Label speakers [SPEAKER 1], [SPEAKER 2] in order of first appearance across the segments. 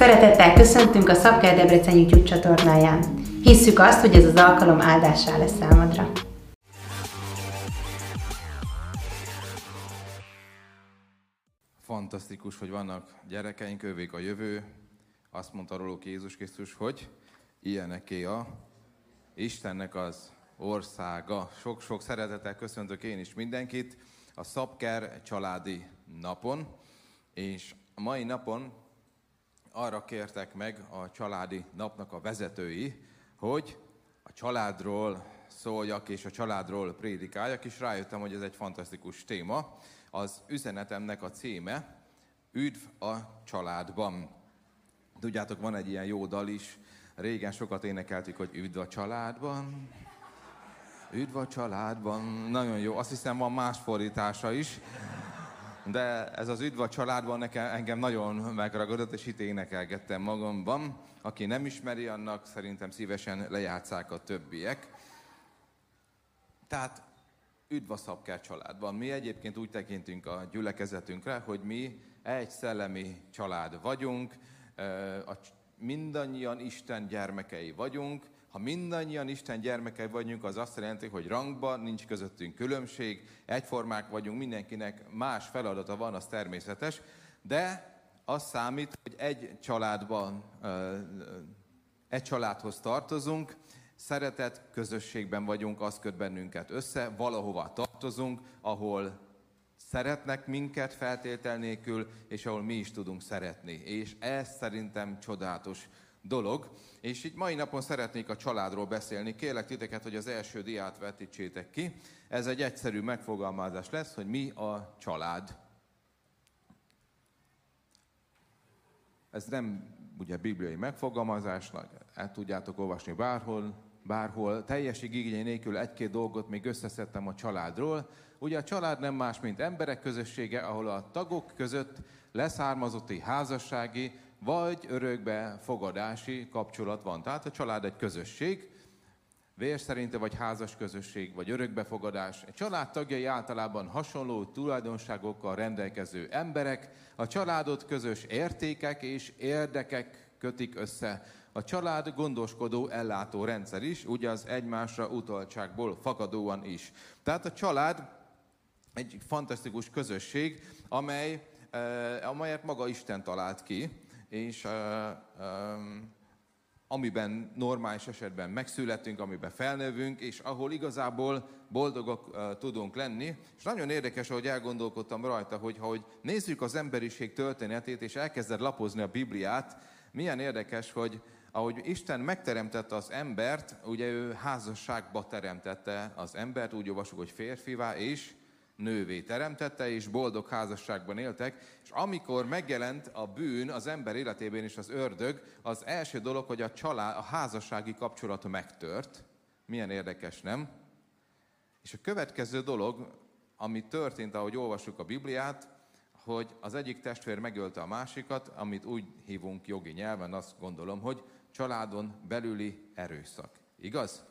[SPEAKER 1] Szeretettel köszöntünk a Szabker Debrecen YouTube csatornáján. Hisszük azt, hogy ez az alkalom áldássá lesz számodra.
[SPEAKER 2] Fantasztikus, hogy vannak gyerekeink, ővék a jövő. Azt mondta róluk Jézus Krisztus, hogy ilyeneké a Istennek az országa. Sok-sok szeretettel köszöntök én is mindenkit a Szabker családi napon, és a mai napon arra kértek meg a családi napnak a vezetői, hogy a családról szóljak és a családról prédikáljak, és rájöttem, hogy ez egy fantasztikus téma. Az üzenetemnek a címe Üdv a családban. Tudjátok, van egy ilyen jó dal is, régen sokat énekeltük, hogy üdv a családban, üdv a családban, nagyon jó. Azt hiszem van más fordítása is, de ez az üdv a családban nekem, engem nagyon megragadott, és itt énekelgettem magamban. Aki nem ismeri, annak szerintem szívesen lejátszák a többiek. Tehát üdv a Szabker családban. Mi egyébként úgy tekintünk a gyülekezetünkre, hogy mi egy szellemi család vagyunk, mindannyian Isten gyermekei vagyunk, ha mindannyian Isten gyermekei vagyunk, az azt jelenti, hogy rangban nincs közöttünk különbség, egyformák vagyunk, mindenkinek más feladata van, az természetes, de az számít, hogy egy családban, egy családhoz tartozunk, szeretet közösségben vagyunk, az köt bennünket össze, valahova tartozunk, ahol szeretnek minket feltétel nélkül, és ahol mi is tudunk szeretni. És ez szerintem csodálatos dolog. És így mai napon szeretnék a családról beszélni. Kérlek titeket, hogy az első diát vetítsétek ki. Ez egy egyszerű megfogalmazás lesz, hogy mi a család. Ez nem ugye bibliai megfogalmazás, el tudjátok olvasni bárhol, bárhol. Teljesig igény nélkül egy-két dolgot még összeszedtem a családról. Ugye a család nem más, mint emberek közössége, ahol a tagok között leszármazotti házassági, vagy örökbe fogadási kapcsolat van. Tehát a család egy közösség, vér szerinte vagy házas közösség, vagy örökbefogadás. Egy család tagjai általában hasonló tulajdonságokkal rendelkező emberek, a családot közös értékek és érdekek kötik össze. A család gondoskodó ellátó rendszer is, ugye az egymásra utaltságból fakadóan is. Tehát a család egy fantasztikus közösség, amely, eh, amelyet maga Isten talált ki, és amiben normális esetben megszületünk, amiben felnövünk, és ahol igazából boldogok tudunk lenni. És nagyon érdekes, hogy elgondolkodtam rajta, hogy ha hogy nézzük az emberiség történetét, és elkezded lapozni a Bibliát, milyen érdekes, hogy ahogy Isten megteremtette az embert, ugye ő házasságba teremtette az embert, úgy olvasjuk, hogy férfivá és nővé teremtette, és boldog házasságban éltek, és amikor megjelent a bűn az ember életében és az ördög, az első dolog, hogy a család, a házassági kapcsolat megtört. Milyen érdekes, nem? És a következő dolog, ami történt, ahogy olvassuk a Bibliát, hogy az egyik testvér megölte a másikat, amit úgy hívunk jogi nyelven, azt gondolom, hogy családon belüli erőszak. Igaz?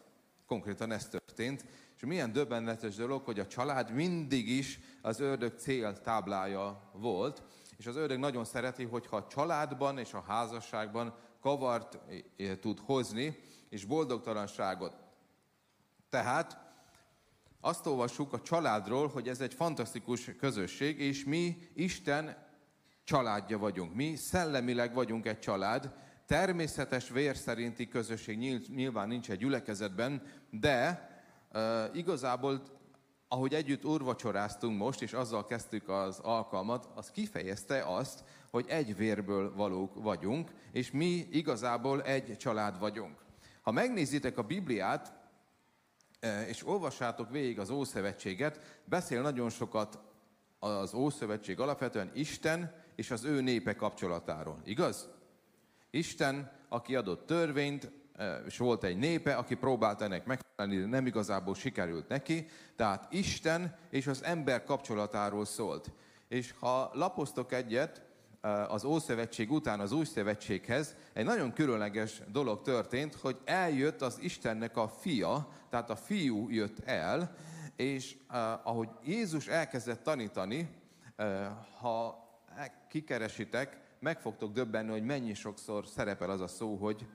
[SPEAKER 2] Konkrétan ez történt. És milyen döbbenetes dolog, hogy a család mindig is az ördög cél táblája volt, és az ördög nagyon szereti, hogyha a családban és a házasságban kavart tud hozni, és boldogtalanságot. Tehát azt olvassuk a családról, hogy ez egy fantasztikus közösség, és mi Isten családja vagyunk. Mi szellemileg vagyunk egy család, természetes vér szerinti közösség nyilván nincs egy gyülekezetben, de Igazából, ahogy együtt úrvacsoráztunk most, és azzal kezdtük az alkalmat, az kifejezte azt, hogy egy vérből valók vagyunk, és mi igazából egy család vagyunk. Ha megnézitek a Bibliát, és olvassátok végig az Ószövetséget, beszél nagyon sokat az Ószövetség alapvetően Isten és az ő népe kapcsolatáról. Igaz? Isten, aki adott törvényt, és volt egy népe, aki próbált ennek megfelelni, de nem igazából sikerült neki. Tehát Isten és az ember kapcsolatáról szólt. És ha lapoztok egyet, az Ószövetség után az Új Szövetséghez egy nagyon különleges dolog történt, hogy eljött az Istennek a fia, tehát a fiú jött el, és ahogy Jézus elkezdett tanítani, ha kikeresitek, meg fogtok döbbenni, hogy mennyi sokszor szerepel az a szó, hogy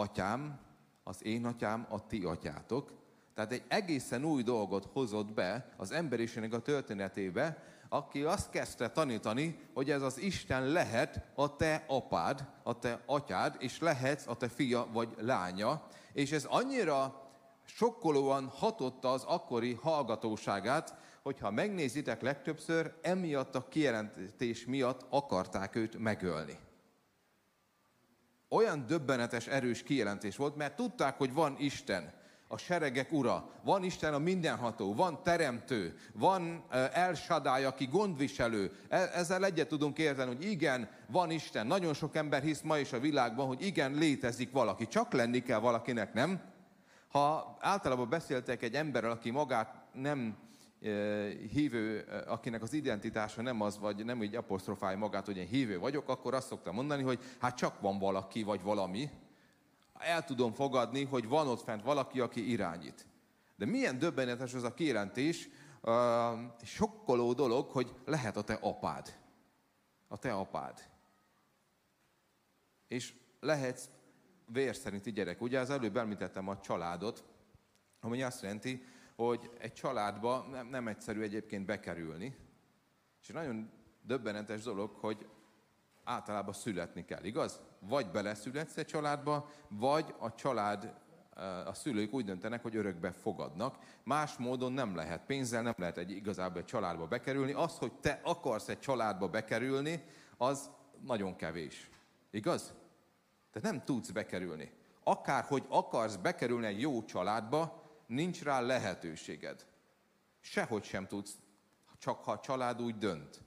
[SPEAKER 2] atyám, az én atyám, a ti atyátok. Tehát egy egészen új dolgot hozott be az emberiségnek a történetébe, aki azt kezdte tanítani, hogy ez az Isten lehet a te apád, a te atyád, és lehetsz a te fia vagy lánya. És ez annyira sokkolóan hatotta az akkori hallgatóságát, hogyha megnézitek legtöbbször, emiatt a kijelentés miatt akarták őt megölni. Olyan döbbenetes, erős kijelentés volt, mert tudták, hogy van Isten, a seregek ura, van Isten a mindenható, van teremtő, van El Shaddai, aki gondviselő. E, ezzel egyet tudunk érteni, hogy igen, van Isten. Nagyon sok ember hisz ma is a világban, hogy igen, létezik valaki. Csak lenni kell valakinek, nem? Ha általában beszéltek egy emberrel, aki magát nem hívő, akinek az identitása nem az, vagy nem így apostrofálja magát, hogy én hívő vagyok, akkor azt szoktam mondani, hogy hát csak van valaki, vagy valami. El tudom fogadni, hogy van ott fent valaki, aki irányít. De milyen döbbenetes az a kijelentés, uh, sokkoló dolog, hogy lehet a te apád. A te apád. És lehetsz vér szerinti gyerek. Ugye az előbb említettem a családot, ami azt jelenti, hogy egy családba nem, nem egyszerű egyébként bekerülni. És nagyon döbbenetes dolog, hogy általában születni kell, igaz? Vagy beleszületsz egy családba, vagy a család, a szülők úgy döntenek, hogy örökbe fogadnak. Más módon nem lehet. Pénzzel nem lehet egy igazából egy családba bekerülni. Az, hogy te akarsz egy családba bekerülni, az nagyon kevés. Igaz? Tehát nem tudsz bekerülni. Akárhogy akarsz bekerülni egy jó családba, nincs rá lehetőséged. Sehogy sem tudsz, csak ha a család úgy dönt.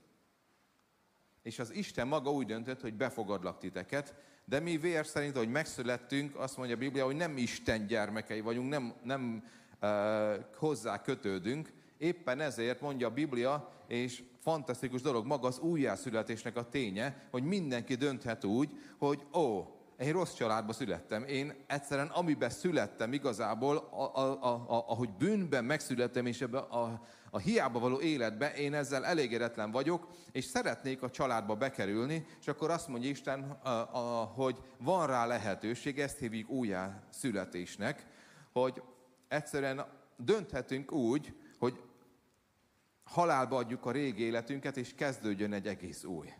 [SPEAKER 2] És az Isten maga úgy döntött, hogy befogadlak titeket, de mi vér szerint, hogy megszülettünk, azt mondja a Biblia, hogy nem Isten gyermekei vagyunk, nem, nem uh, hozzá kötődünk. Éppen ezért mondja a Biblia, és fantasztikus dolog maga az újjászületésnek a ténye, hogy mindenki dönthet úgy, hogy ó, én rossz családba születtem. Én egyszerűen amiben születtem igazából, a, a, a, a, ahogy bűnben megszülettem, és ebbe a, a hiába való életbe, én ezzel elégedetlen vagyok, és szeretnék a családba bekerülni, és akkor azt mondja Isten, a, a, hogy van rá lehetőség, ezt hívjuk újjá születésnek, hogy egyszerűen dönthetünk úgy, hogy halálba adjuk a régi életünket, és kezdődjön egy egész új.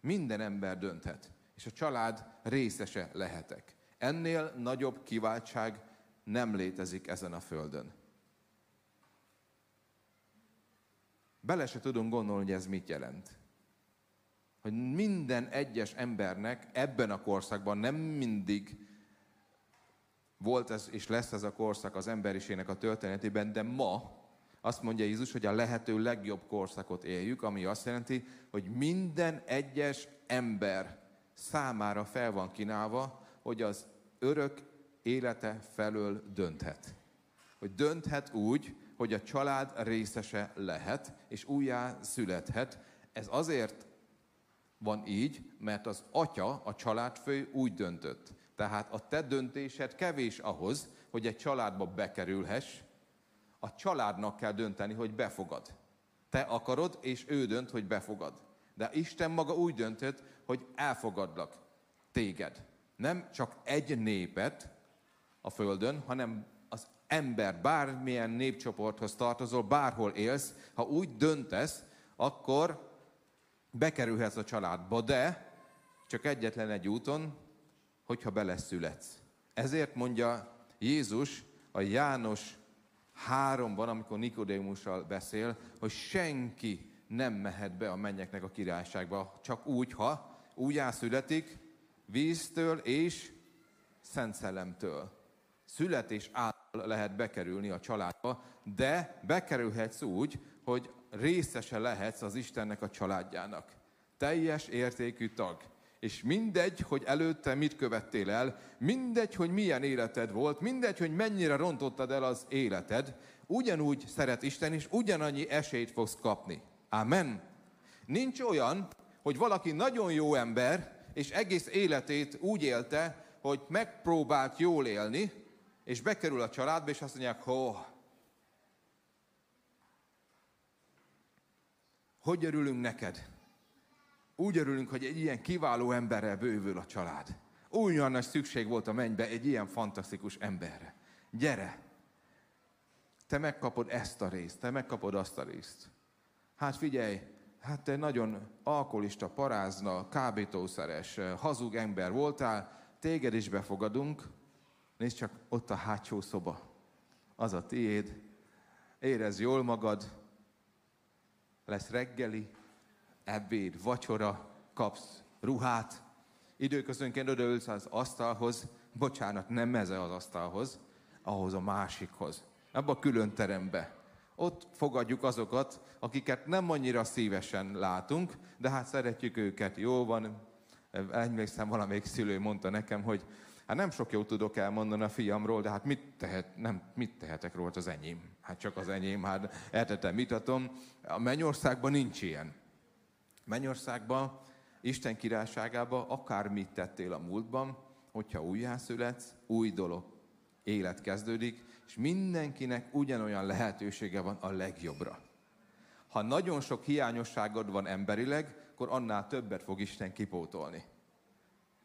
[SPEAKER 2] Minden ember dönthet és a család részese lehetek. Ennél nagyobb kiváltság nem létezik ezen a földön. Bele se tudunk gondolni, hogy ez mit jelent. Hogy minden egyes embernek ebben a korszakban nem mindig volt ez és lesz ez a korszak az emberiségnek a történetében, de ma azt mondja Jézus, hogy a lehető legjobb korszakot éljük, ami azt jelenti, hogy minden egyes ember számára fel van kínálva, hogy az örök élete felől dönthet. Hogy dönthet úgy, hogy a család részese lehet, és újjá születhet. Ez azért van így, mert az atya, a családfő úgy döntött. Tehát a te döntésed kevés ahhoz, hogy egy családba bekerülhess. A családnak kell dönteni, hogy befogad. Te akarod, és ő dönt, hogy befogad. De Isten maga úgy döntött, hogy elfogadlak téged. Nem csak egy népet a Földön, hanem az ember, bármilyen népcsoporthoz tartozol, bárhol élsz, ha úgy döntesz, akkor bekerülhetsz a családba, de csak egyetlen egy úton, hogyha beleszületsz. Ezért mondja Jézus a János háromban, amikor Nikodémussal beszél, hogy senki nem mehet be a mennyeknek a királyságba, csak úgy, ha újjászületik víztől és Szent Szellemtől. Születés által lehet bekerülni a családba, de bekerülhetsz úgy, hogy részese lehetsz az Istennek a családjának. Teljes értékű tag. És mindegy, hogy előtte mit követtél el, mindegy, hogy milyen életed volt, mindegy, hogy mennyire rontottad el az életed, ugyanúgy szeret Isten, és ugyanannyi esélyt fogsz kapni. Amen. Nincs olyan, hogy valaki nagyon jó ember, és egész életét úgy élte, hogy megpróbált jól élni, és bekerül a családba, és azt mondják, hogy hogy örülünk neked. Úgy örülünk, hogy egy ilyen kiváló emberrel bővül a család. Olyan nagy szükség volt a mennybe egy ilyen fantasztikus emberre. Gyere! Te megkapod ezt a részt, te megkapod azt a részt. Hát figyelj, hát te nagyon alkoholista, parázna, kábítószeres, hazug ember voltál, téged is befogadunk, nézd csak, ott a hátsó szoba, az a tiéd, érez jól magad, lesz reggeli, ebéd, vacsora, kapsz ruhát, időközönként odaülsz az asztalhoz, bocsánat, nem ez az asztalhoz, ahhoz a másikhoz, abba a külön terembe. Ott fogadjuk azokat, akiket nem annyira szívesen látunk, de hát szeretjük őket, jó van. Emlékszem, valamelyik szülő mondta nekem, hogy hát nem sok jót tudok elmondani a fiamról, de hát mit, tehet, nem, mit tehetek róla, az enyém. Hát csak az enyém, hát értetem, mitatom. A mennyországban nincs ilyen. Mennyországban, Isten királyságában akármit tettél a múltban, hogyha újjászületsz, új dolog, élet kezdődik, és mindenkinek ugyanolyan lehetősége van a legjobbra. Ha nagyon sok hiányosságod van emberileg, akkor annál többet fog Isten kipótolni.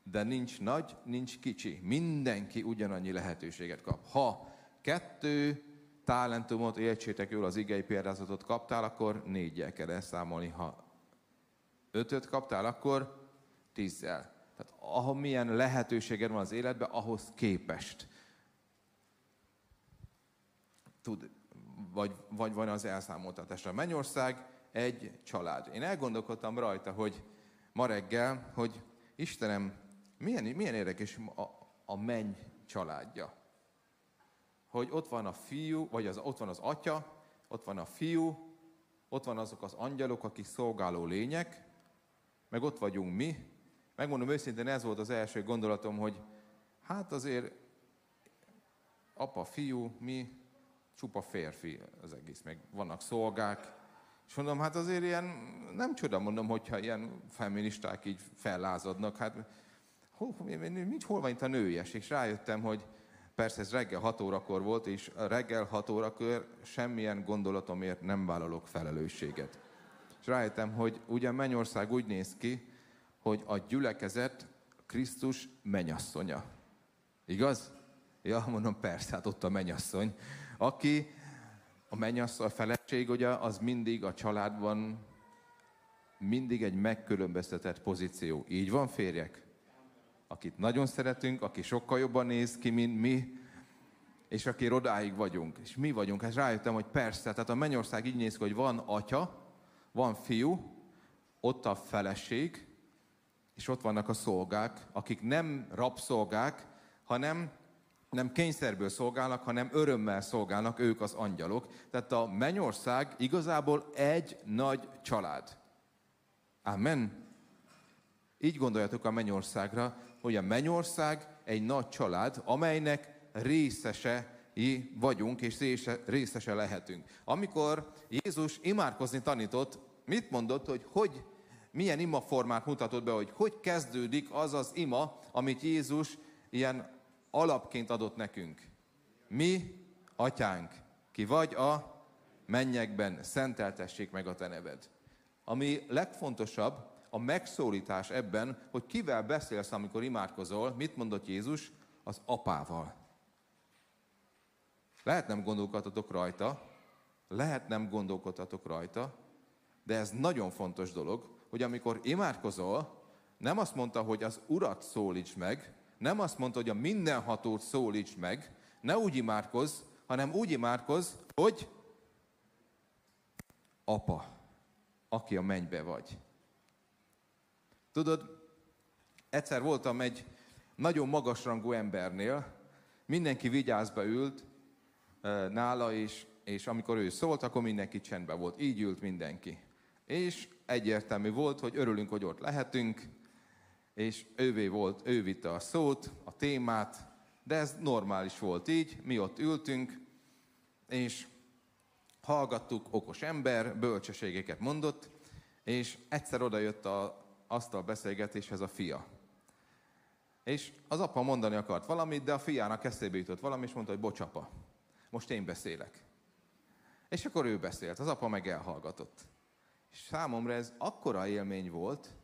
[SPEAKER 2] De nincs nagy, nincs kicsi. Mindenki ugyanannyi lehetőséget kap. Ha kettő talentumot, értsétek jól az igei példázatot kaptál, akkor négyel kell elszámolni. Ha ötöt kaptál, akkor tízzel. Tehát ahol milyen lehetőséged van az életben, ahhoz képest tud, vagy, vagy van az elszámoltatásra. Mennyország egy család. Én elgondolkodtam rajta, hogy ma reggel, hogy Istenem, milyen, milyen érdekes a, a menny családja. Hogy ott van a fiú, vagy az, ott van az atya, ott van a fiú, ott van azok az angyalok, akik szolgáló lények, meg ott vagyunk mi. Megmondom őszintén, ez volt az első gondolatom, hogy hát azért apa, fiú, mi, csupa férfi az egész, meg vannak szolgák, és mondom, hát azért ilyen, nem csoda mondom, hogyha ilyen feministák így fellázadnak, hát hol, nincs hol van itt a nőies, és rájöttem, hogy persze ez reggel 6 órakor volt, és reggel 6 órakor semmilyen gondolatomért nem vállalok felelősséget. És rájöttem, hogy ugye Mennyország úgy néz ki, hogy a gyülekezet Krisztus menyasszonya. Igaz? Ja, mondom, persze, hát ott a menyasszony. Aki a mennyasszony, a feleség, ugye, az mindig a családban mindig egy megkülönböztetett pozíció. Így van, férjek? Akit nagyon szeretünk, aki sokkal jobban néz ki, mint mi, és aki odáig vagyunk. És mi vagyunk. Hát rájöttem, hogy persze, tehát a mennyország így néz ki, hogy van atya, van fiú, ott a feleség, és ott vannak a szolgák, akik nem rabszolgák, hanem nem kényszerből szolgálnak, hanem örömmel szolgálnak ők az angyalok. Tehát a mennyország igazából egy nagy család. Amen. Így gondoljatok a mennyországra, hogy a mennyország egy nagy család, amelynek részese vagyunk, és részese lehetünk. Amikor Jézus imádkozni tanított, mit mondott, hogy hogy, milyen imaformát mutatott be, hogy hogy kezdődik az az ima, amit Jézus ilyen alapként adott nekünk. Mi, atyánk, ki vagy a mennyekben, szenteltessék meg a te neved. Ami legfontosabb, a megszólítás ebben, hogy kivel beszélsz, amikor imádkozol, mit mondott Jézus? Az apával. Lehet nem gondolkodhatok rajta, lehet nem gondolkodhatok rajta, de ez nagyon fontos dolog, hogy amikor imádkozol, nem azt mondta, hogy az Urat szólíts meg, nem azt mondta, hogy a mindenhatót szólíts meg, ne úgy imádkozz, hanem úgy imádkozz, hogy apa, aki a mennybe vagy. Tudod, egyszer voltam egy nagyon magasrangú embernél, mindenki vigyázba ült nála, és, és amikor ő szólt, akkor mindenki csendben volt. Így ült mindenki. És egyértelmű volt, hogy örülünk, hogy ott lehetünk, és ővé volt, ő vitte a szót, a témát, de ez normális volt így, mi ott ültünk, és hallgattuk, okos ember, bölcsességeket mondott, és egyszer odajött a asztal beszélgetéshez a fia. És az apa mondani akart valamit, de a fiának eszébe jutott valami, és mondta, hogy bocsapa, most én beszélek. És akkor ő beszélt, az apa meg elhallgatott. És számomra ez akkora élmény volt,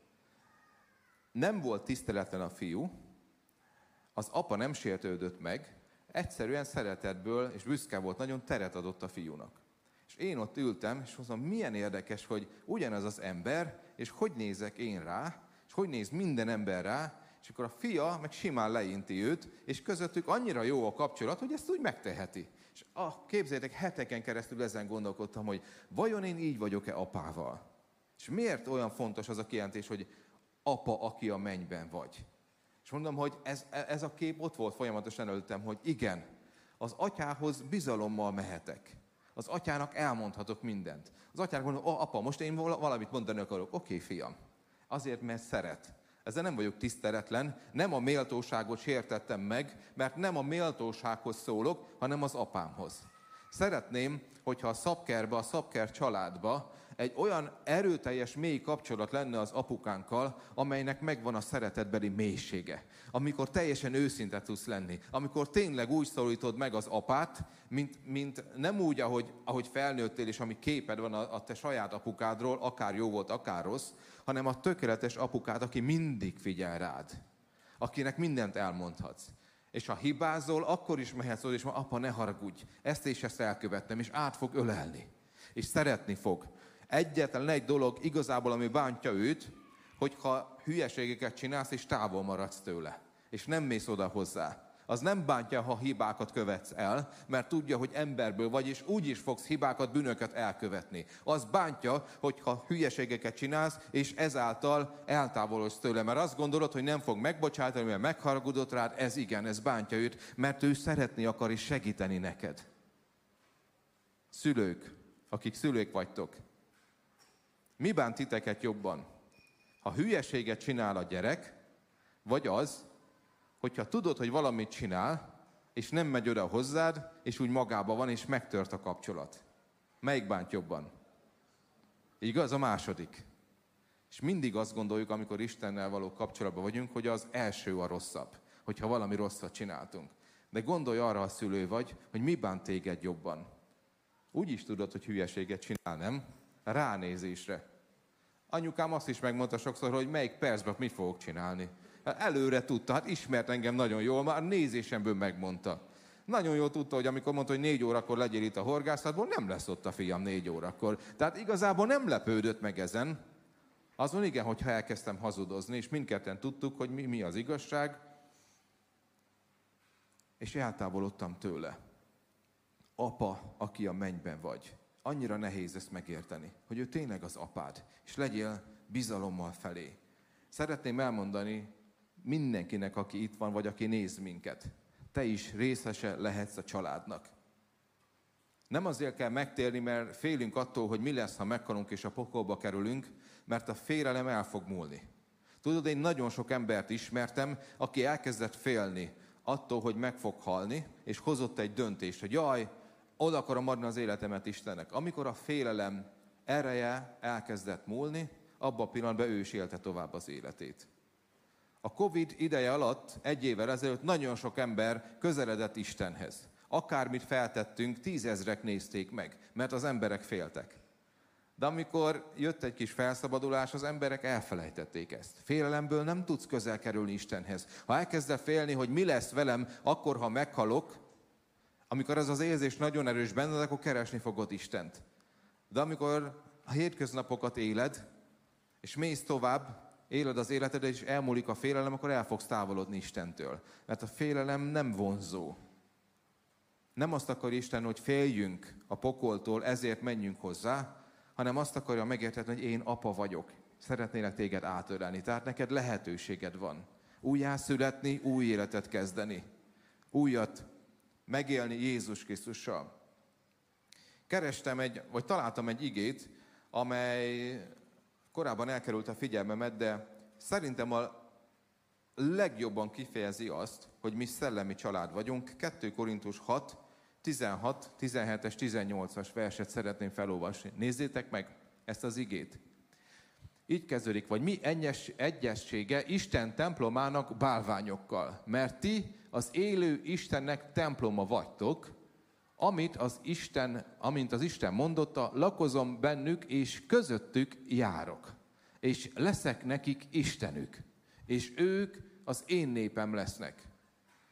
[SPEAKER 2] nem volt tiszteletlen a fiú, az apa nem sértődött meg, egyszerűen szeretetből és büszke volt, nagyon teret adott a fiúnak. És én ott ültem, és mondom, milyen érdekes, hogy ugyanaz az ember, és hogy nézek én rá, és hogy néz minden ember rá, és akkor a fia meg simán leinti őt, és közöttük annyira jó a kapcsolat, hogy ezt úgy megteheti. És ah, képzeljétek, heteken keresztül ezen gondolkodtam, hogy vajon én így vagyok-e apával? És miért olyan fontos az a kijelentés, hogy apa, aki a mennyben vagy? És mondom, hogy ez, ez a kép ott volt folyamatosan előttem, hogy igen, az atyához bizalommal mehetek. Az atyának elmondhatok mindent. Az atyának mondom, oh, apa, most én valamit mondani akarok. Oké, okay, fiam. Azért, mert szeret. Ezzel nem vagyok tiszteletlen, nem a méltóságot sértettem meg, mert nem a méltósághoz szólok, hanem az apámhoz. Szeretném, hogyha a szabkerbe, a szabker családba egy olyan erőteljes, mély kapcsolat lenne az apukánkkal, amelynek megvan a szeretetbeli mélysége. Amikor teljesen őszinte tudsz lenni. Amikor tényleg úgy szólítod meg az apát, mint, mint nem úgy, ahogy, ahogy felnőttél, és ami képed van a, a te saját apukádról, akár jó volt, akár rossz, hanem a tökéletes apukát, aki mindig figyel rád. Akinek mindent elmondhatsz. És ha hibázol, akkor is mehetsz oda, és ma apa, ne haragudj, ezt és ezt elkövettem, és át fog ölelni. És szeretni fog. Egyetlen egy dolog igazából, ami bántja őt, hogyha hülyeségeket csinálsz, és távol maradsz tőle. És nem mész oda hozzá. Az nem bántja, ha hibákat követsz el, mert tudja, hogy emberből vagy, és úgy is fogsz hibákat, bűnöket elkövetni. Az bántja, hogyha hülyeségeket csinálsz, és ezáltal eltávolodsz tőle, mert azt gondolod, hogy nem fog megbocsátani, mert megharagudott rád, ez igen, ez bántja őt, mert ő szeretni akar és segíteni neked. Szülők, akik szülők vagytok, mi bánt titeket jobban? Ha hülyeséget csinál a gyerek, vagy az, hogyha tudod, hogy valamit csinál, és nem megy oda hozzád, és úgy magába van, és megtört a kapcsolat. Melyik bánt jobban? Igaz? A második. És mindig azt gondoljuk, amikor Istennel való kapcsolatban vagyunk, hogy az első a rosszabb, hogyha valami rosszat csináltunk. De gondolj arra, ha szülő vagy, hogy mi bánt téged jobban. Úgy is tudod, hogy hülyeséget csinál, nem? Ránézésre. Anyukám azt is megmondta sokszor, hogy melyik percben mit fogok csinálni. Előre tudta, hát ismert engem nagyon jól, már nézésemből megmondta. Nagyon jól tudta, hogy amikor mondta, hogy négy órakor legyél itt a horgászatból, nem lesz ott a fiam négy órakor. Tehát igazából nem lepődött meg ezen. Azon igen, hogyha elkezdtem hazudozni, és mindketten tudtuk, hogy mi, mi az igazság, és eltávolodtam tőle. Apa, aki a mennyben vagy. Annyira nehéz ezt megérteni, hogy ő tényleg az apád, és legyél bizalommal felé. Szeretném elmondani mindenkinek, aki itt van, vagy aki néz minket. Te is részese lehetsz a családnak. Nem azért kell megtérni, mert félünk attól, hogy mi lesz, ha meghalunk és a pokolba kerülünk, mert a félelem el fog múlni. Tudod, én nagyon sok embert ismertem, aki elkezdett félni attól, hogy meg fog halni, és hozott egy döntést, hogy jaj, oda akarom adni az életemet Istennek. Amikor a félelem ereje elkezdett múlni, abban a pillanatban ő is élte tovább az életét. A Covid ideje alatt, egy évvel ezelőtt nagyon sok ember közeledett Istenhez. Akármit feltettünk, tízezrek nézték meg, mert az emberek féltek. De amikor jött egy kis felszabadulás, az emberek elfelejtették ezt. Félelemből nem tudsz közel kerülni Istenhez. Ha elkezded félni, hogy mi lesz velem akkor, ha meghalok, amikor ez az érzés nagyon erős benned, akkor keresni fogod Istent. De amikor a hétköznapokat éled, és mész tovább, éled az életed, és elmúlik a félelem, akkor el fogsz távolodni Istentől. Mert a félelem nem vonzó. Nem azt akar Isten, hogy féljünk a pokoltól, ezért menjünk hozzá, hanem azt akarja megértetni, hogy én apa vagyok. Szeretnélek téged átölelni. Tehát neked lehetőséged van. Újjászületni, új életet kezdeni. Újat megélni Jézus Krisztussal. Kerestem egy, vagy találtam egy igét, amely korábban elkerült a figyelmemet, de szerintem a legjobban kifejezi azt, hogy mi szellemi család vagyunk. 2 Korintus 6, 16, 17-es, 18-as verset szeretném felolvasni. Nézzétek meg ezt az igét. Így kezdődik, vagy mi egyes, egyessége Isten templomának bálványokkal, mert ti az élő Istennek temploma vagytok, amit az Isten, amint az Isten mondotta, lakozom bennük, és közöttük járok. És leszek nekik Istenük. és ők az én népem lesznek.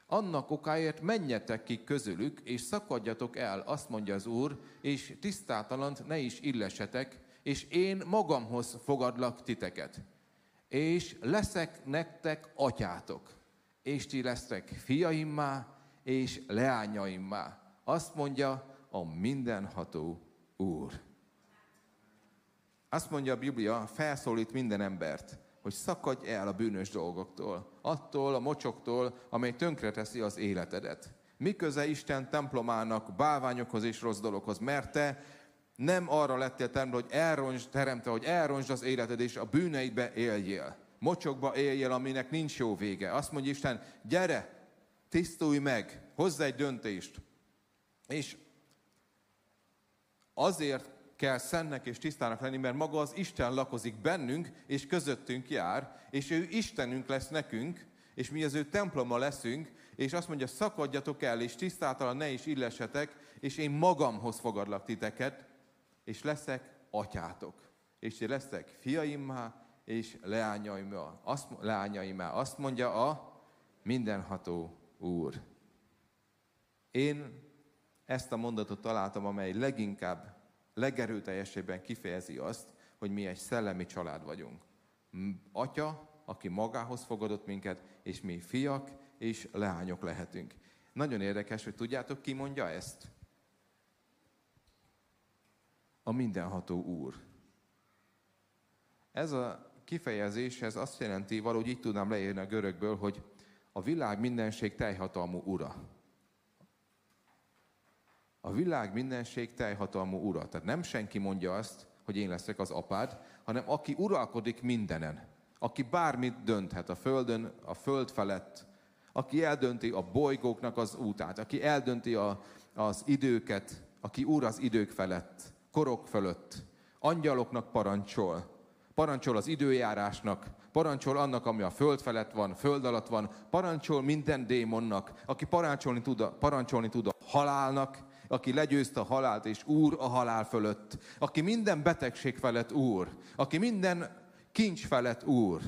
[SPEAKER 2] Annak okáért menjetek ki közülük, és szakadjatok el, azt mondja az Úr, és tisztátalant ne is illesetek, és én magamhoz fogadlak titeket. És leszek nektek atyátok, és ti lesztek fiaimmá, és leányaimmá. Azt mondja a mindenható Úr. Azt mondja a Biblia, felszólít minden embert, hogy szakadj el a bűnös dolgoktól, attól a mocsoktól, amely tönkreteszi az életedet. Mi köze Isten templomának, bálványokhoz és rossz dologhoz? Mert te nem arra lettél teremtve, hogy elrontsd, teremte, hogy elrontsd az életed, és a bűneidbe éljél. Mocsokba éljél, aminek nincs jó vége. Azt mondja Isten, gyere, tisztulj meg, hozz egy döntést. És azért kell szennek és tisztának lenni, mert maga az Isten lakozik bennünk, és közöttünk jár, és ő Istenünk lesz nekünk, és mi az ő temploma leszünk, és azt mondja, szakadjatok el, és tisztátalan ne is illesetek, és én magamhoz fogadlak titeket, és leszek atyátok. És ti leszek fiaimmá, és leányaimmá. Azt, leányaimá. Azt mondja a mindenható Úr. Én ezt a mondatot találtam, amely leginkább legerőteljesebben kifejezi azt, hogy mi egy szellemi család vagyunk. Atya, aki magához fogadott minket, és mi fiak és leányok lehetünk. Nagyon érdekes, hogy tudjátok, ki mondja ezt? A mindenható Úr. Ez a kifejezés, ez azt jelenti, valahogy így tudnám leírni a görögből, hogy a világ mindenség teljhatalmú ura. A világ mindenség teljhatalmú ura. Tehát nem senki mondja azt, hogy én leszek az apád, hanem aki uralkodik mindenen. Aki bármit dönthet a földön, a föld felett, aki eldönti a bolygóknak az útát, aki eldönti a, az időket, aki úr az idők felett, korok fölött, angyaloknak parancsol, parancsol az időjárásnak, parancsol annak, ami a föld felett van, föld alatt van, parancsol minden démonnak, aki parancsolni tud a, parancsolni tud a halálnak, aki legyőzte a halált, és úr a halál fölött, aki minden betegség felett úr, aki minden kincs felett úr,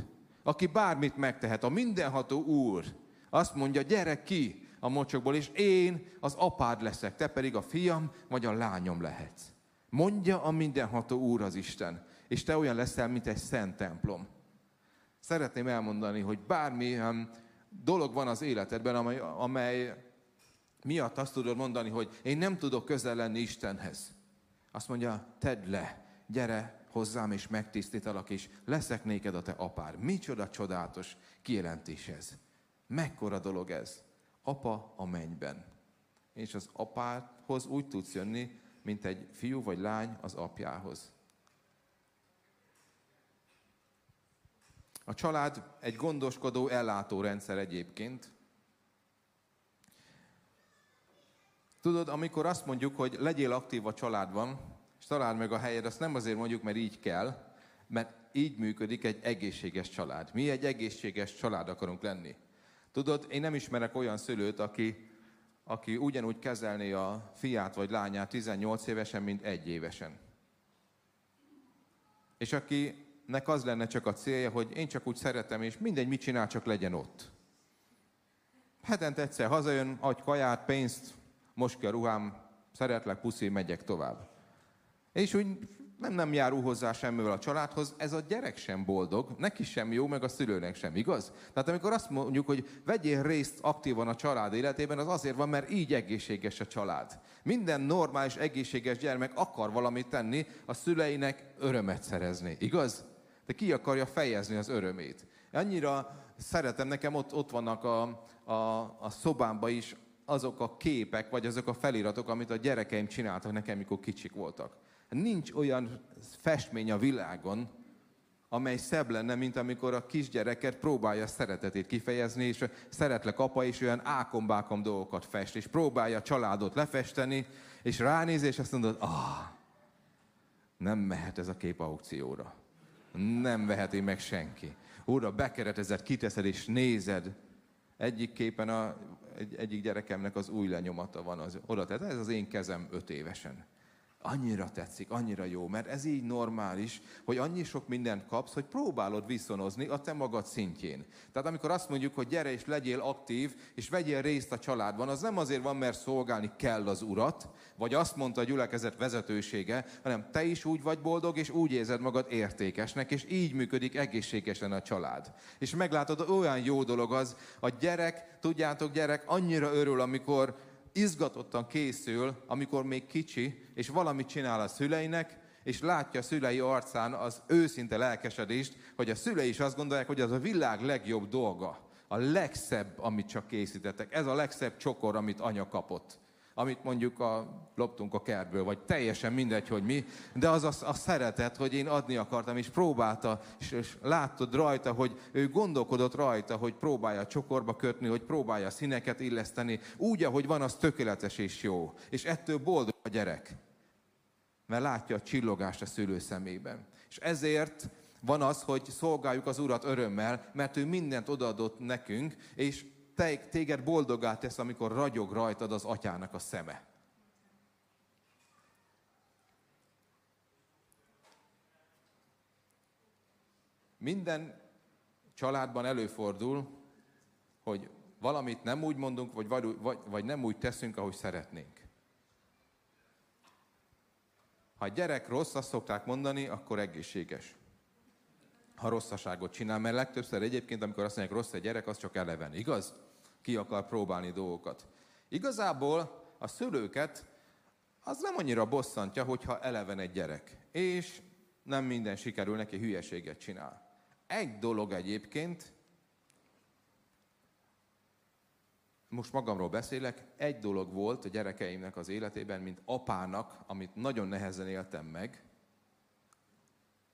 [SPEAKER 2] aki bármit megtehet, a mindenható úr, azt mondja, gyere ki a mocsokból, és én az apád leszek, te pedig a fiam vagy a lányom lehetsz. Mondja a mindenható úr az Isten, és te olyan leszel, mint egy szent templom. Szeretném elmondani, hogy bármilyen dolog van az életedben, amely, amely miatt azt tudod mondani, hogy én nem tudok közel lenni Istenhez. Azt mondja, tedd le, gyere hozzám és megtisztítalak, és leszek néked a te apár. Micsoda csodálatos kijelentés ez. Mekkora dolog ez. Apa a mennyben. És az apádhoz úgy tudsz jönni, mint egy fiú vagy lány az apjához. A család egy gondoskodó ellátórendszer egyébként, Tudod, amikor azt mondjuk, hogy legyél aktív a családban, és találd meg a helyed, azt nem azért mondjuk, mert így kell, mert így működik egy egészséges család. Mi egy egészséges család akarunk lenni. Tudod, én nem ismerek olyan szülőt, aki, aki ugyanúgy kezelné a fiát vagy lányát 18 évesen, mint egy évesen. És akinek az lenne csak a célja, hogy én csak úgy szeretem, és mindegy, mit csinál, csak legyen ott. Hetente egyszer hazajön, adj kaját, pénzt, most ki a ruhám, szeretlek, puszi, megyek tovább. És úgy nem, nem járul hozzá semmivel a családhoz, ez a gyerek sem boldog, neki sem jó, meg a szülőnek sem, igaz? Tehát amikor azt mondjuk, hogy vegyél részt aktívan a család életében, az azért van, mert így egészséges a család. Minden normális, egészséges gyermek akar valamit tenni, a szüleinek örömet szerezni, igaz? De ki akarja fejezni az örömét. Annyira szeretem, nekem ott, ott vannak a, a, a szobámba is azok a képek, vagy azok a feliratok, amit a gyerekeim csináltak nekem, mikor kicsik voltak. Nincs olyan festmény a világon, amely szebb lenne, mint amikor a kisgyereket próbálja szeretetét kifejezni, és szeretlek apa, és olyan ákombákom dolgokat fest, és próbálja a családot lefesteni, és ránéz, és azt mondod, ah, nem mehet ez a kép aukcióra. Nem veheti meg senki. Úr, bekeretezed, kiteszed, és nézed. Egyik képen a egy, egyik gyerekemnek az új lenyomata van az oda. Tehát ez az én kezem öt évesen. Annyira tetszik, annyira jó, mert ez így normális, hogy annyi sok mindent kapsz, hogy próbálod viszonozni a te magad szintjén. Tehát amikor azt mondjuk, hogy gyere és legyél aktív, és vegyél részt a családban, az nem azért van, mert szolgálni kell az urat, vagy azt mondta a gyülekezet vezetősége, hanem te is úgy vagy boldog, és úgy érzed magad értékesnek, és így működik egészségesen a család. És meglátod, olyan jó dolog az, a gyerek, tudjátok, gyerek annyira örül, amikor izgatottan készül, amikor még kicsi, és valamit csinál a szüleinek, és látja a szülei arcán az őszinte lelkesedést, hogy a szülei is azt gondolják, hogy az a világ legjobb dolga, a legszebb, amit csak készítettek. Ez a legszebb csokor, amit anya kapott amit mondjuk a, loptunk a kertből, vagy teljesen mindegy, hogy mi, de az a, a szeretet, hogy én adni akartam, és próbálta, és, és láttad rajta, hogy ő gondolkodott rajta, hogy próbálja csokorba kötni, hogy próbálja színeket illeszteni, úgy, ahogy van, az tökéletes és jó. És ettől boldog a gyerek, mert látja a csillogást a szülő szemében. És ezért van az, hogy szolgáljuk az Urat örömmel, mert ő mindent odaadott nekünk, és te, téged boldogá tesz, amikor ragyog rajtad az atyának a szeme. Minden családban előfordul, hogy valamit nem úgy mondunk, vagy, vagy, vagy nem úgy teszünk, ahogy szeretnénk. Ha a gyerek rossz, azt szokták mondani, akkor egészséges ha rosszaságot csinál, mert legtöbbször egyébként, amikor azt mondják rossz egy gyerek, az csak eleven, igaz? Ki akar próbálni dolgokat. Igazából a szülőket az nem annyira bosszantja, hogyha eleven egy gyerek, és nem minden sikerül neki hülyeséget csinál. Egy dolog egyébként, most magamról beszélek, egy dolog volt a gyerekeimnek az életében, mint apának, amit nagyon nehezen éltem meg,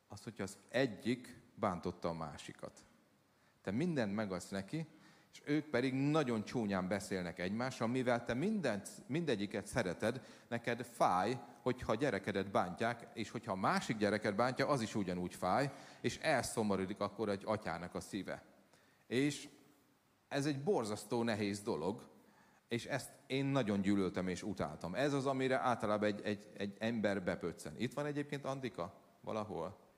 [SPEAKER 2] az, hogy az egyik bántotta a másikat. Te mindent megadsz neki, és ők pedig nagyon csúnyán beszélnek egymással, mivel te mindent, mindegyiket szereted, neked fáj, hogyha a gyerekedet bántják, és hogyha a másik gyereket bántja, az is ugyanúgy fáj, és elszomorodik akkor egy atyának a szíve. És ez egy borzasztó nehéz dolog, és ezt én nagyon gyűlöltem és utáltam. Ez az, amire általában egy, egy, egy ember bepöccen. Itt van egyébként Andika? Valahol?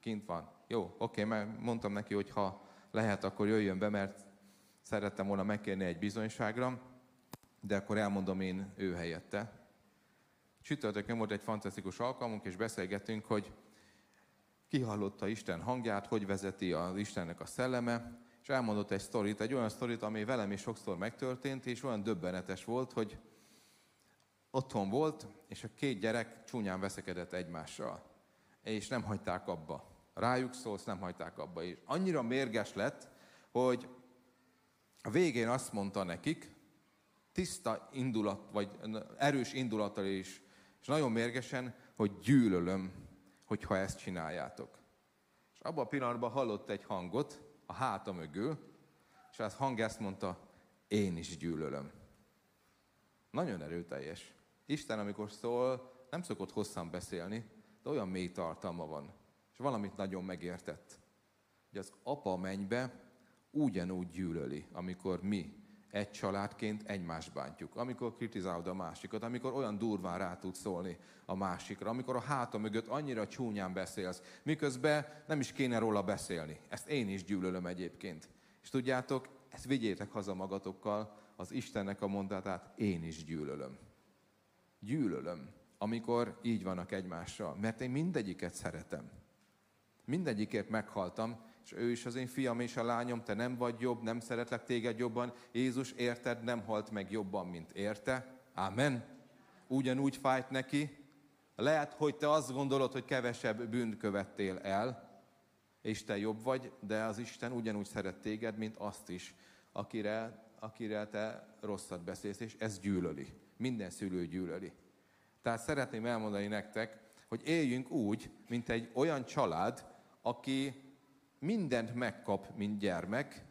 [SPEAKER 2] Kint van. Jó, oké, mert mondtam neki, hogy ha lehet, akkor jöjjön be, mert szerettem volna megkérni egy bizonyságra, de akkor elmondom én ő helyette. Csütörtökön volt egy fantasztikus alkalmunk, és beszélgettünk, hogy kihallotta Isten hangját, hogy vezeti az Istennek a szelleme, és elmondott egy sztorit, egy olyan sztorit, ami velem is sokszor megtörtént, és olyan döbbenetes volt, hogy otthon volt, és a két gyerek csúnyán veszekedett egymással, és nem hagyták abba rájuk szólsz, nem hagyták abba. És annyira mérges lett, hogy a végén azt mondta nekik, tiszta indulat, vagy erős indulattal is, és nagyon mérgesen, hogy gyűlölöm, hogyha ezt csináljátok. És abban a pillanatban hallott egy hangot a háta mögül, és az hang ezt mondta, én is gyűlölöm. Nagyon erőteljes. Isten, amikor szól, nem szokott hosszan beszélni, de olyan mély tartalma van és valamit nagyon megértett. Hogy az apa mennybe ugyanúgy gyűlöli, amikor mi egy családként egymást bántjuk, amikor kritizálod a másikat, amikor olyan durván rá tudsz szólni a másikra, amikor a háta mögött annyira csúnyán beszélsz, miközben nem is kéne róla beszélni. Ezt én is gyűlölöm egyébként. És tudjátok, ezt vigyétek haza magatokkal, az Istennek a mondatát én is gyűlölöm. Gyűlölöm, amikor így vannak egymással, mert én mindegyiket szeretem. Mindegyikért meghaltam, és ő is az én fiam és a lányom, te nem vagy jobb, nem szeretlek téged jobban. Jézus érted, nem halt meg jobban, mint érte. Amen. Ugyanúgy fájt neki. Lehet, hogy te azt gondolod, hogy kevesebb bűnt követtél el, és te jobb vagy, de az Isten ugyanúgy szeret téged, mint azt is, akire, akire te rosszat beszélsz, és ez gyűlöli. Minden szülő gyűlöli. Tehát szeretném elmondani nektek, hogy éljünk úgy, mint egy olyan család, aki mindent megkap, mint gyermek,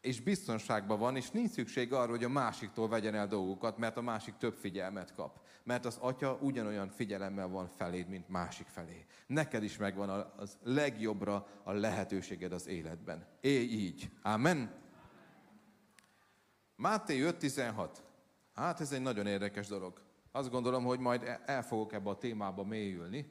[SPEAKER 2] és biztonságban van, és nincs szükség arra, hogy a másiktól vegyen el dolgokat, mert a másik több figyelmet kap. Mert az atya ugyanolyan figyelemmel van feléd, mint másik felé. Neked is megvan az legjobbra a lehetőséged az életben. Élj így. Amen. Máté 5.16. Hát ez egy nagyon érdekes dolog. Azt gondolom, hogy majd e- el fogok ebbe a témába mélyülni.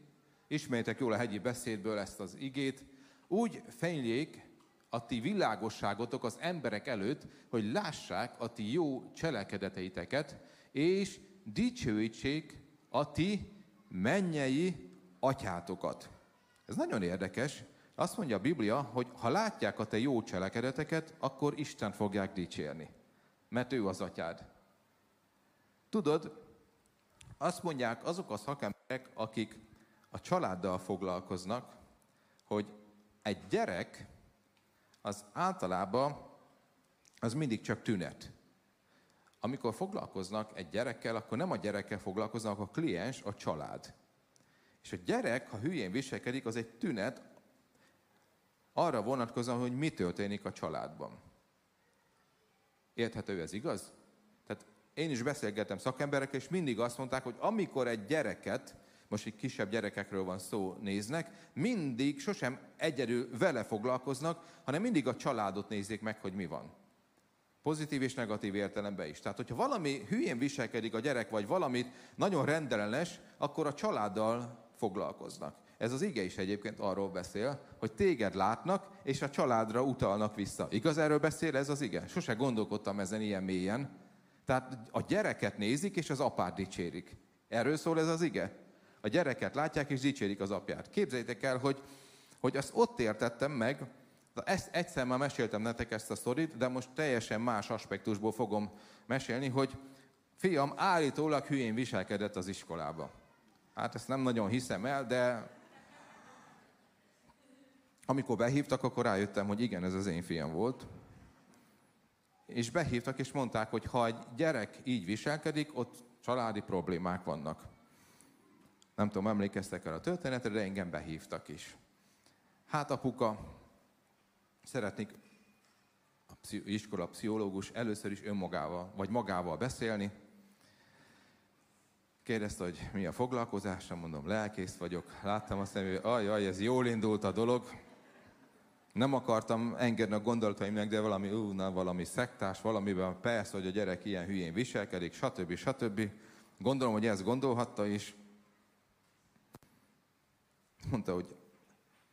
[SPEAKER 2] Ismerjétek jól a hegyi beszédből ezt az igét. Úgy fényljék a ti világosságotok az emberek előtt, hogy lássák a ti jó cselekedeteiteket, és dicsőítsék a ti mennyei atyátokat. Ez nagyon érdekes. Azt mondja a Biblia, hogy ha látják a te jó cselekedeteket, akkor Isten fogják dicsérni. Mert ő az atyád. Tudod, azt mondják azok a szakemberek, akik a családdal foglalkoznak, hogy egy gyerek az általában az mindig csak tünet. Amikor foglalkoznak egy gyerekkel, akkor nem a gyerekkel foglalkoznak, a kliens, a család. És a gyerek, ha hülyén viselkedik, az egy tünet arra vonatkozóan, hogy mi történik a családban. Érthető ez igaz? Én is beszélgetem szakemberekkel, és mindig azt mondták, hogy amikor egy gyereket, most egy kisebb gyerekekről van szó, néznek, mindig sosem egyedül vele foglalkoznak, hanem mindig a családot nézik meg, hogy mi van. Pozitív és negatív értelemben is. Tehát, hogyha valami hülyén viselkedik a gyerek, vagy valamit nagyon rendellenes, akkor a családdal foglalkoznak. Ez az ige is egyébként arról beszél, hogy téged látnak, és a családra utalnak vissza. Igaz erről beszél ez az ige? Sose gondolkodtam ezen ilyen mélyen. Tehát a gyereket nézik, és az apát dicsérik. Erről szól ez az ige? A gyereket látják, és dicsérik az apját. Képzeljétek el, hogy, hogy azt ott értettem meg, ezt egyszer már meséltem nektek ezt a sztorit, de most teljesen más aspektusból fogom mesélni, hogy fiam állítólag hülyén viselkedett az iskolába. Hát ezt nem nagyon hiszem el, de amikor behívtak, akkor rájöttem, hogy igen, ez az én fiam volt. És behívtak, és mondták, hogy ha egy gyerek így viselkedik, ott családi problémák vannak. Nem tudom, emlékeztek el a történetre, de engem behívtak is. Hát apuka, szeretnék a iskola pszichológus először is önmagával, vagy magával beszélni. Kérdezte, hogy mi a foglalkozásom, mondom, lelkész vagyok. Láttam azt, hogy ajaj, ez jól indult a dolog. Nem akartam engedni a gondolataimnak, de valami, ú, na, valami szektás, valamiben persze, hogy a gyerek ilyen hülyén viselkedik, stb. stb. Gondolom, hogy ezt gondolhatta is. Mondta, hogy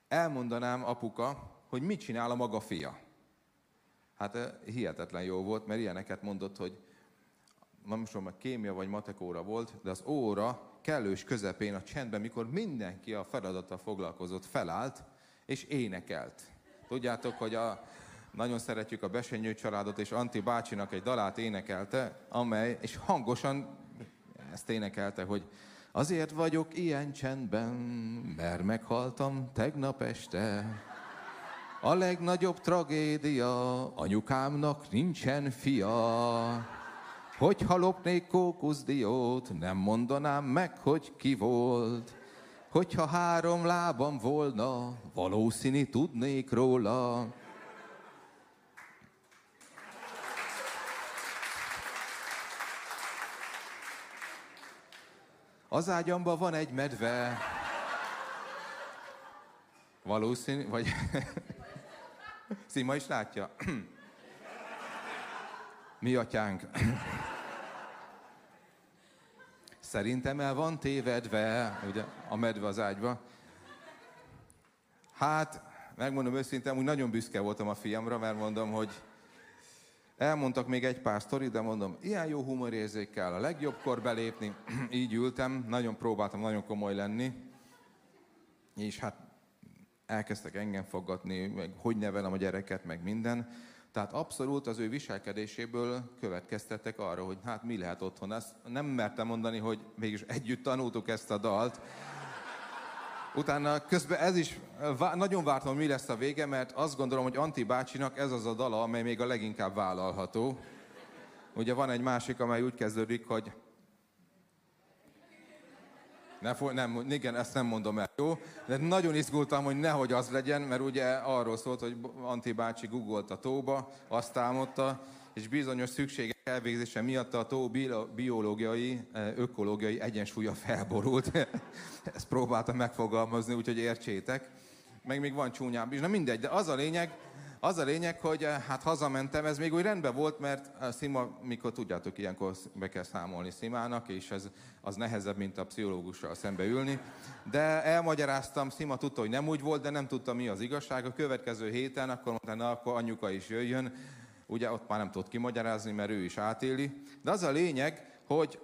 [SPEAKER 2] elmondanám apuka, hogy mit csinál a maga fia. Hát eh, hihetetlen jó volt, mert ilyeneket mondott, hogy nem most meg kémia vagy matekóra volt, de az óra kellős közepén a csendben, mikor mindenki a feladattal foglalkozott, felállt és énekelt. Tudjátok, hogy a, nagyon szeretjük a Besenyő családot, és Anti bácsinak egy dalát énekelte, amely, és hangosan ezt énekelte, hogy azért vagyok ilyen csendben, mert meghaltam tegnap este. A legnagyobb tragédia, anyukámnak nincsen fia. Hogyha lopnék kókuszdiót, nem mondanám meg, hogy ki volt. Hogyha három lábam volna, valószínű tudnék róla. Az ágyamban van egy medve. Valószínű, vagy... Szima is látja. Mi atyánk. Szerintem el van tévedve, ugye, a medve az ágyba. Hát, megmondom őszintén, úgy nagyon büszke voltam a fiamra, mert mondom, hogy elmondtak még egy pár sztorit, de mondom, ilyen jó humorérzékkel a legjobbkor belépni. Így ültem, nagyon próbáltam nagyon komoly lenni. És hát elkezdtek engem foggatni, meg hogy nevelem a gyereket, meg minden. Tehát abszolút az ő viselkedéséből következtettek arra, hogy hát mi lehet otthon. Ezt nem mertem mondani, hogy mégis együtt tanultuk ezt a dalt. Utána közben ez is, nagyon vártam, hogy mi lesz a vége, mert azt gondolom, hogy Anti bácsinak ez az a dala, amely még a leginkább vállalható. Ugye van egy másik, amely úgy kezdődik, hogy ne, nem, igen, ezt nem mondom el, jó? De nagyon izgultam, hogy nehogy az legyen, mert ugye arról szólt, hogy Anti bácsi googolt a tóba, azt támadta, és bizonyos szükségek elvégzése miatt a tó biológiai, ökológiai egyensúlya felborult. Ezt próbáltam megfogalmazni, úgyhogy értsétek. Meg még van csúnyább is, na mindegy, de az a lényeg, Az a lényeg, hogy eh, hát hazamentem, ez még úgy rendben volt, mert a Szima, mikor tudjátok, ilyenkor be kell számolni Szimának, és ez az nehezebb, mint a pszichológussal szembe ülni. De elmagyaráztam, Szima tudta, hogy nem úgy volt, de nem tudta, mi az igazság. A következő héten, akkor mondta, na, akkor anyuka is jöjjön. Ugye ott már nem tudott kimagyarázni, mert ő is átéli. De az a lényeg, hogy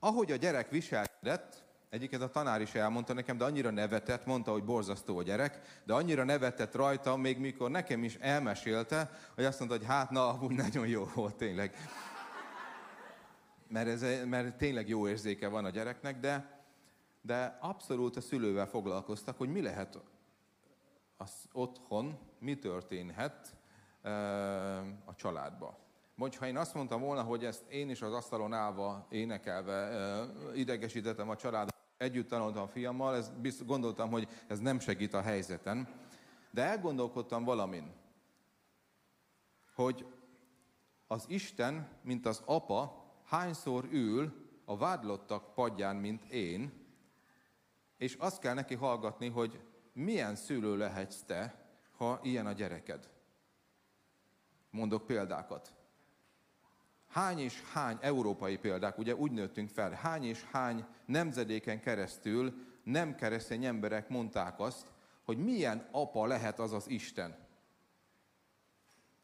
[SPEAKER 2] ahogy a gyerek viselkedett, Egyiket a tanár is elmondta nekem, de annyira nevetett, mondta, hogy borzasztó a gyerek, de annyira nevetett rajta, még mikor nekem is elmesélte, hogy azt mondta, hogy hát na, amúgy nagyon jó volt tényleg. Mert, ez, mert tényleg jó érzéke van a gyereknek, de, de abszolút a szülővel foglalkoztak, hogy mi lehet az otthon, mi történhet a családba. Mondj, ha én azt mondtam volna, hogy ezt én is az asztalon állva, énekelve idegesítettem a családot, együtt tanultam a fiammal, ez biztos, gondoltam, hogy ez nem segít a helyzeten. De elgondolkodtam valamin, hogy az Isten, mint az apa, hányszor ül a vádlottak padján, mint én, és azt kell neki hallgatni, hogy milyen szülő lehetsz te, ha ilyen a gyereked. Mondok példákat hány és hány európai példák, ugye úgy nőttünk fel, hány és hány nemzedéken keresztül nem keresztény emberek mondták azt, hogy milyen apa lehet az az Isten,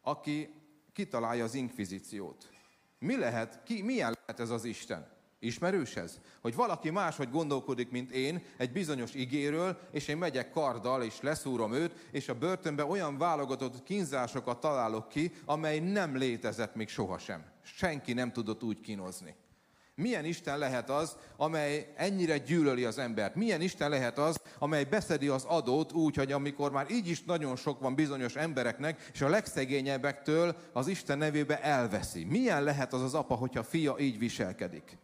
[SPEAKER 2] aki kitalálja az inkvizíciót. Mi lehet, ki, milyen lehet ez az Isten? Ismerős ez? Hogy valaki máshogy gondolkodik, mint én, egy bizonyos igéről, és én megyek karddal, és leszúrom őt, és a börtönben olyan válogatott kínzásokat találok ki, amely nem létezett még sohasem. Senki nem tudott úgy kínozni. Milyen Isten lehet az, amely ennyire gyűlöli az embert? Milyen Isten lehet az, amely beszedi az adót úgy, hogy amikor már így is nagyon sok van bizonyos embereknek, és a legszegényebbektől az Isten nevébe elveszi? Milyen lehet az az apa, hogyha fia így viselkedik?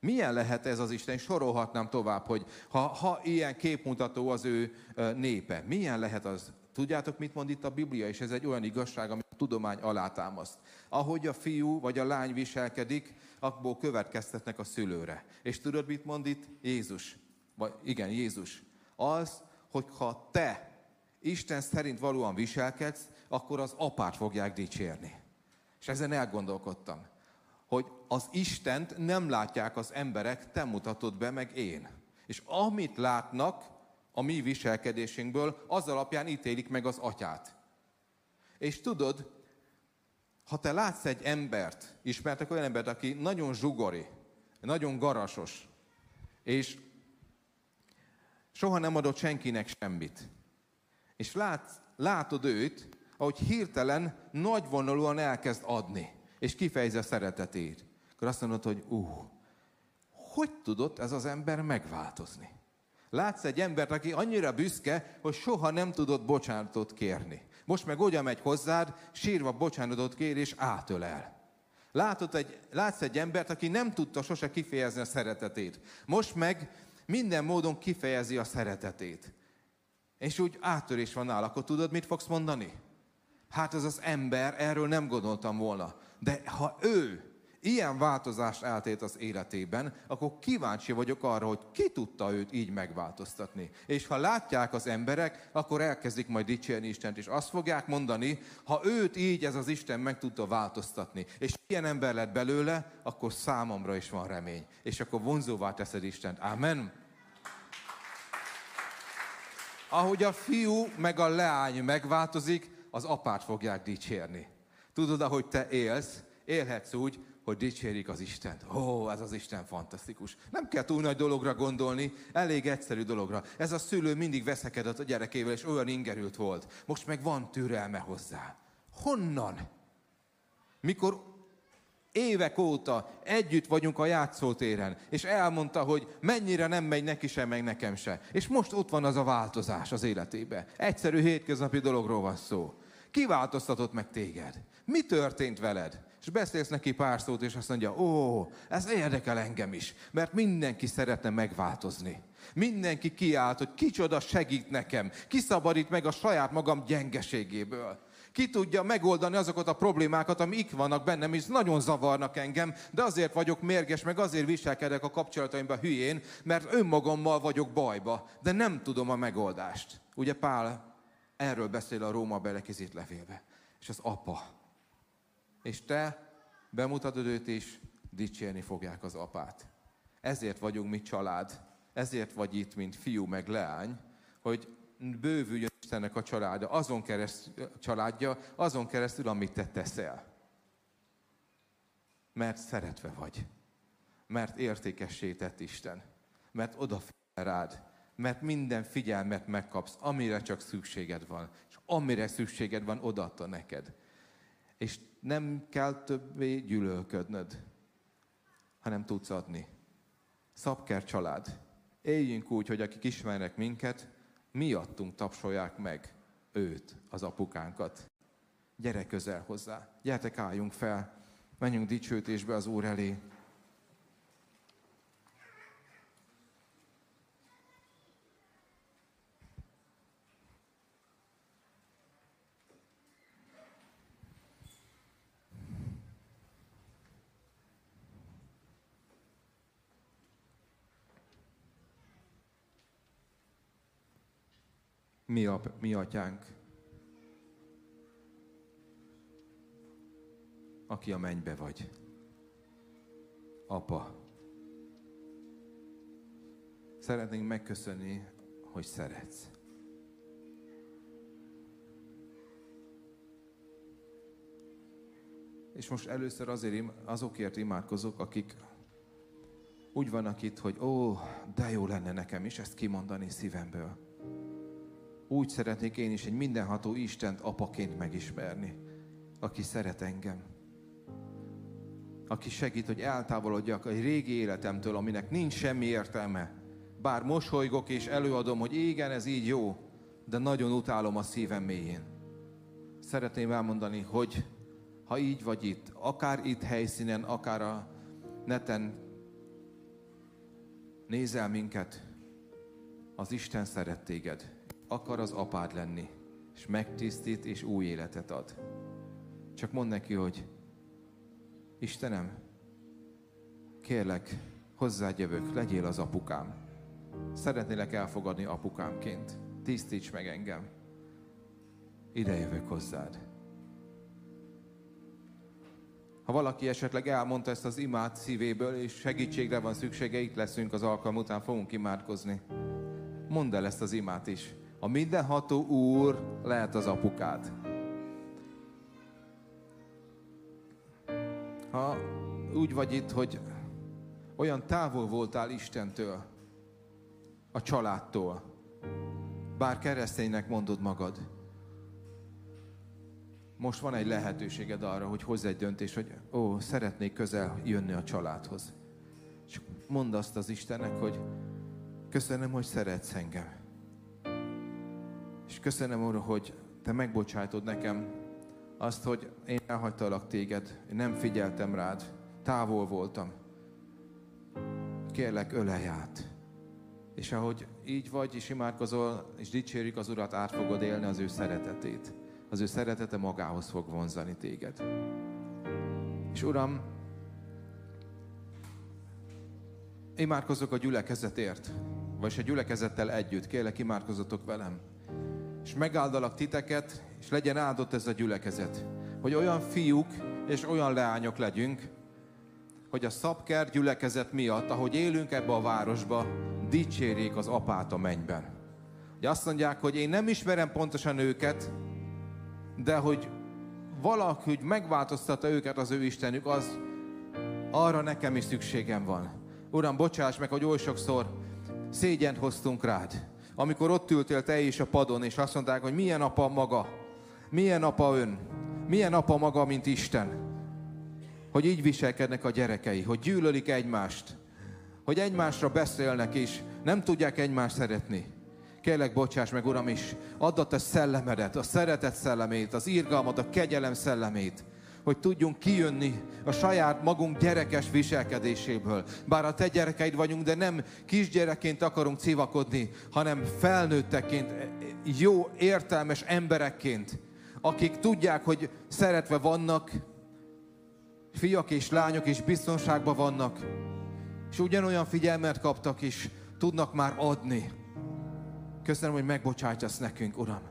[SPEAKER 2] Milyen lehet ez az Isten? Sorolhatnám tovább, hogy ha, ha ilyen képmutató az ő népe, milyen lehet az? Tudjátok, mit mond itt a Biblia? És ez egy olyan igazság, amit a tudomány alátámaszt. Ahogy a fiú vagy a lány viselkedik, abból következtetnek a szülőre. És tudod, mit mond itt Jézus? Vagy igen, Jézus. Az, hogy ha te Isten szerint valóan viselkedsz, akkor az apát fogják dicsérni. És ezen elgondolkodtam hogy az Istent nem látják az emberek, te mutatod be, meg én. És amit látnak a mi viselkedésünkből, az alapján ítélik meg az atyát. És tudod, ha te látsz egy embert, ismertek olyan embert, aki nagyon zsugori, nagyon garasos, és soha nem adott senkinek semmit, és látsz, látod őt, ahogy hirtelen nagyvonalúan elkezd adni és kifejezi a szeretetét. Akkor azt mondod, hogy ú, hogy tudott ez az ember megváltozni? Látsz egy embert, aki annyira büszke, hogy soha nem tudott bocsánatot kérni. Most meg oda megy hozzád, sírva bocsánatot kér, és átölel. Látod egy, látsz egy embert, aki nem tudta sose kifejezni a szeretetét. Most meg minden módon kifejezi a szeretetét. És úgy áttörés van nála, akkor tudod, mit fogsz mondani? Hát ez az ember, erről nem gondoltam volna. De ha ő ilyen változást eltét az életében, akkor kíváncsi vagyok arra, hogy ki tudta őt így megváltoztatni. És ha látják az emberek, akkor elkezdik majd dicsérni Istent, és azt fogják mondani, ha őt így ez az Isten meg tudta változtatni, és ilyen ember lett belőle, akkor számomra is van remény. És akkor vonzóvá teszed Istent. Amen. Ahogy a fiú meg a leány megváltozik, az apát fogják dicsérni. Tudod, ahogy te élsz, élhetsz úgy, hogy dicsérik az Istent. Ó, ez az Isten fantasztikus. Nem kell túl nagy dologra gondolni, elég egyszerű dologra. Ez a szülő mindig veszekedett a gyerekével, és olyan ingerült volt. Most meg van türelme hozzá. Honnan? Mikor évek óta együtt vagyunk a játszótéren, és elmondta, hogy mennyire nem megy neki sem, meg nekem se. És most ott van az a változás az életébe. Egyszerű hétköznapi dologról van szó. Ki változtatott meg téged? Mi történt veled? És beszélsz neki pár szót, és azt mondja, ó, ez érdekel engem is, mert mindenki szeretne megváltozni. Mindenki kiállt, hogy kicsoda segít nekem, kiszabadít meg a saját magam gyengeségéből. Ki tudja megoldani azokat a problémákat, amik vannak bennem, és nagyon zavarnak engem, de azért vagyok mérges, meg azért viselkedek a kapcsolataimban hülyén, mert önmagammal vagyok bajba, de nem tudom a megoldást. Ugye Pál Erről beszél a Róma belekezét levélbe. És az apa. És te bemutatod őt is, dicsérni fogják az apát. Ezért vagyunk mi család. Ezért vagy itt, mint fiú meg leány, hogy bővüljön Istennek a családja, azon keresztül, családja, azon keresztül, amit te teszel. Mert szeretve vagy. Mert értékessé tett Isten. Mert odafigyel rád. Mert minden figyelmet megkapsz, amire csak szükséged van. És amire szükséged van, odaadta neked. És nem kell többé gyűlölködnöd, hanem tudsz adni. Szabker család. Éljünk úgy, hogy akik ismernek minket, miattunk tapsolják meg őt, az apukánkat. Gyere közel hozzá, gyertek álljunk fel, menjünk dicsőítésbe az Úr elé. Mi, a, mi atyánk, aki a mennybe vagy. Apa. Szeretnénk megköszönni, hogy szeretsz. És most először azért azokért imádkozok, akik úgy vannak itt, hogy ó, de jó lenne nekem is ezt kimondani szívemből úgy szeretnék én is egy mindenható Istent apaként megismerni, aki szeret engem. Aki segít, hogy eltávolodjak egy régi életemtől, aminek nincs semmi értelme. Bár mosolygok és előadom, hogy igen, ez így jó, de nagyon utálom a szívem mélyén. Szeretném elmondani, hogy ha így vagy itt, akár itt helyszínen, akár a neten nézel minket, az Isten szeret téged akar az apád lenni, és megtisztít, és új életet ad. Csak mondd neki, hogy Istenem, kérlek, hozzád jövök, legyél az apukám. Szeretnélek elfogadni apukámként. Tisztíts meg engem. Ide jövök hozzád. Ha valaki esetleg elmondta ezt az imát szívéből, és segítségre van szüksége, itt leszünk az alkalom után, fogunk imádkozni. Mondd el ezt az imát is. A mindenható Úr lehet az apukád. Ha úgy vagy itt, hogy olyan távol voltál Istentől, a családtól, bár kereszténynek mondod magad, most van egy lehetőséged arra, hogy hozz egy döntés, hogy ó, szeretnék közel jönni a családhoz. És mondd azt az Istennek, hogy köszönöm, hogy szeretsz engem. És köszönöm, Úr, hogy Te megbocsájtod nekem azt, hogy én elhagytalak Téged, én nem figyeltem rád, távol voltam. Kérlek, ölelj át. És ahogy így vagy, és imádkozol, és dicsérjük az Urat, át fogod élni az ő szeretetét. Az ő szeretete magához fog vonzani téged. És Uram, imádkozok a gyülekezetért, vagy a gyülekezettel együtt. Kérlek, imádkozatok velem és megáldalak titeket, és legyen áldott ez a gyülekezet. Hogy olyan fiúk és olyan leányok legyünk, hogy a szabker gyülekezet miatt, ahogy élünk ebbe a városba, dicsérjék az apát a mennyben. Hogy azt mondják, hogy én nem ismerem pontosan őket, de hogy valahogy megváltoztatta őket az ő Istenük, az arra nekem is szükségem van. Uram, bocsáss meg, hogy oly sokszor szégyent hoztunk rád amikor ott ültél te is a padon, és azt mondták, hogy milyen apa maga, milyen apa ön, milyen apa maga, mint Isten. Hogy így viselkednek a gyerekei, hogy gyűlölik egymást, hogy egymásra beszélnek is, nem tudják egymást szeretni. Kérlek, bocsáss meg, Uram, is add a te szellemedet, a szeretet szellemét, az irgalmat, a kegyelem szellemét, hogy tudjunk kijönni a saját magunk gyerekes viselkedéséből. Bár a te gyerekeid vagyunk, de nem kisgyerekként akarunk civakodni, hanem felnőtteként, jó, értelmes emberekként, akik tudják, hogy szeretve vannak, fiak és lányok is biztonságban vannak, és ugyanolyan figyelmet kaptak is, tudnak már adni. Köszönöm, hogy megbocsájtasz nekünk, Uram.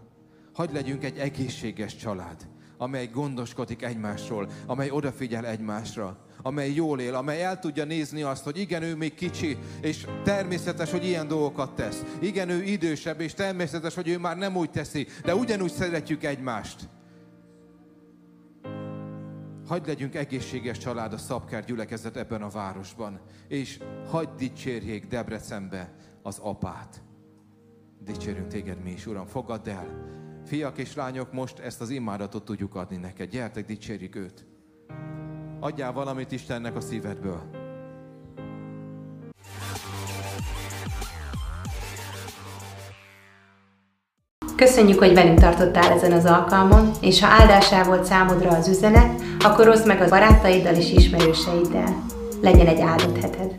[SPEAKER 2] Hagy legyünk egy egészséges család, amely gondoskodik egymásról, amely odafigyel egymásra, amely jól él, amely el tudja nézni azt, hogy igen, ő még kicsi, és természetes, hogy ilyen dolgokat tesz. Igen, ő idősebb, és természetes, hogy ő már nem úgy teszi, de ugyanúgy szeretjük egymást. Hagy legyünk egészséges család a Szabkár gyülekezet ebben a városban, és hagyd dicsérjék Debrecenbe az apát. Dicsérünk téged mi is, Uram, fogadd el. Fiak és lányok, most ezt az imádatot tudjuk adni neked. Gyertek, dicsérjük őt. Adjál valamit Istennek a szívedből.
[SPEAKER 1] Köszönjük, hogy velünk tartottál ezen az alkalmon, és ha áldásá volt számodra az üzenet, akkor oszd meg a barátaiddal és ismerőseiddel. Legyen egy áldott heted!